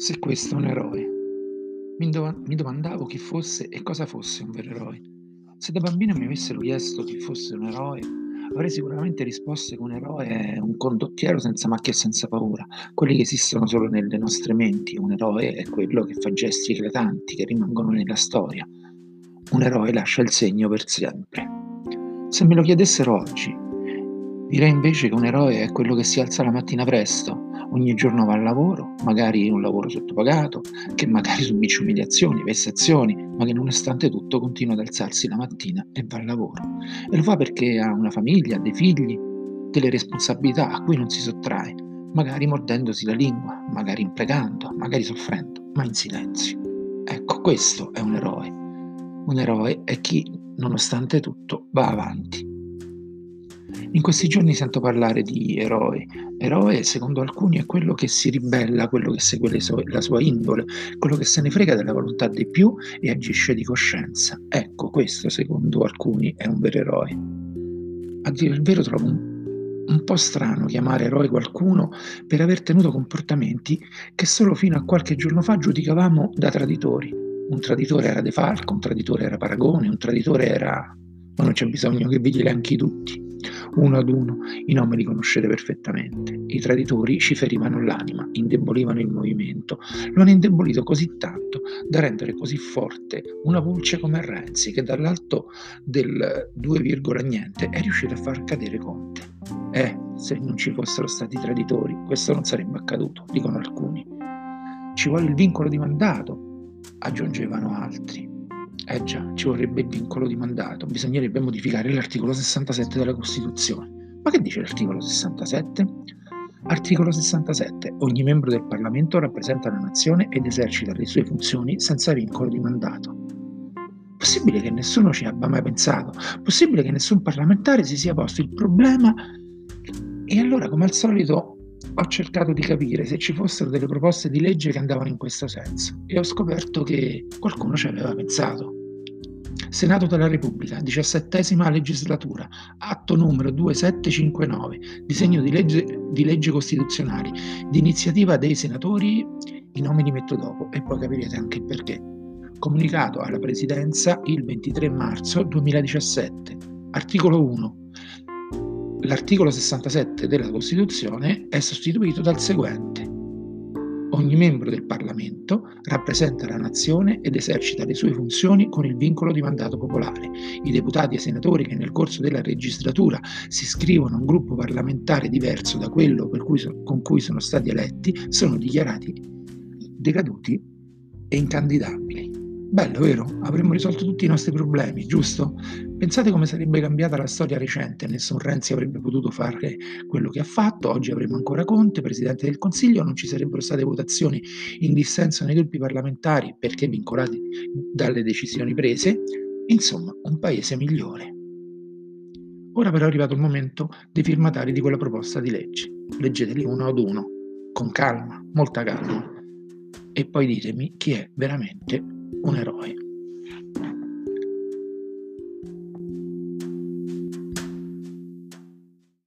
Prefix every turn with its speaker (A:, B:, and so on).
A: Se questo è un eroe. Mi, indova- mi domandavo chi fosse e cosa fosse un vero eroe. Se da bambino mi avessero chiesto chi fosse un eroe, avrei sicuramente risposto che un eroe è un condottiero senza macchie e senza paura, quelli che esistono solo nelle nostre menti. Un eroe è quello che fa gesti eclatanti, che rimangono nella storia. Un eroe lascia il segno per sempre. Se me lo chiedessero oggi, direi invece che un eroe è quello che si alza la mattina presto, ogni giorno va al lavoro, magari un lavoro sottopagato, che magari subisce umiliazioni, vessazioni, ma che nonostante tutto continua ad alzarsi la mattina e va al lavoro. E lo fa perché ha una famiglia, dei figli, delle responsabilità a cui non si sottrae, magari mordendosi la lingua, magari imprecando, magari soffrendo, ma in silenzio. Ecco, questo è un eroe. Un eroe è chi, nonostante tutto, va avanti. In questi giorni sento parlare di eroe. Eroe, secondo alcuni, è quello che si ribella, quello che segue so- la sua indole, quello che se ne frega della volontà dei più e agisce di coscienza. Ecco, questo, secondo alcuni, è un vero eroe. A dire il vero, trovo un, un po' strano chiamare eroe qualcuno per aver tenuto comportamenti che solo fino a qualche giorno fa giudicavamo da traditori. Un traditore era De Falco, un traditore era Paragone, un traditore era... ma non c'è bisogno che vi elenchi tutti. Uno ad uno i nomi li conoscete perfettamente. I traditori ci ferivano l'anima, indebolivano il movimento. Lo hanno indebolito così tanto da rendere così forte una pulce come Renzi che dall'alto del 2, niente è riuscito a far cadere Conte. Eh, se non ci fossero stati traditori, questo non sarebbe accaduto, dicono alcuni. Ci vuole il vincolo di mandato, aggiungevano altri. Eh già, ci vorrebbe il vincolo di mandato, bisognerebbe modificare l'articolo 67 della Costituzione. Ma che dice l'articolo 67? Articolo 67. Ogni membro del Parlamento rappresenta la nazione ed esercita le sue funzioni senza vincolo di mandato. Possibile che nessuno ci abbia mai pensato? Possibile che nessun parlamentare si sia posto il problema? E allora, come al solito, ho cercato di capire se ci fossero delle proposte di legge che andavano in questo senso e ho scoperto che qualcuno ci aveva pensato. Senato della Repubblica, diciassettesima legislatura, atto numero 2759, disegno di legge, di legge costituzionale, di dei senatori, i nomi li metto dopo e poi capirete anche il perché. Comunicato alla Presidenza il 23 marzo 2017. Articolo 1 l'articolo 67 della Costituzione è sostituito dal seguente. Ogni membro del Parlamento rappresenta la nazione ed esercita le sue funzioni con il vincolo di mandato popolare. I deputati e senatori che nel corso della legislatura si iscrivono a un gruppo parlamentare diverso da quello cui, con cui sono stati eletti sono dichiarati decaduti e incandidabili. Bello, vero? Avremmo risolto tutti i nostri problemi, giusto? Pensate come sarebbe cambiata la storia recente, nessun Renzi avrebbe potuto fare quello che ha fatto, oggi avremo ancora Conte, Presidente del Consiglio, non ci sarebbero state votazioni in dissenso nei gruppi parlamentari perché vincolati dalle decisioni prese, insomma un paese migliore. Ora però è arrivato il momento dei firmatari di quella proposta di legge. Leggeteli uno ad uno, con calma, molta calma, e poi ditemi chi è veramente un eroe.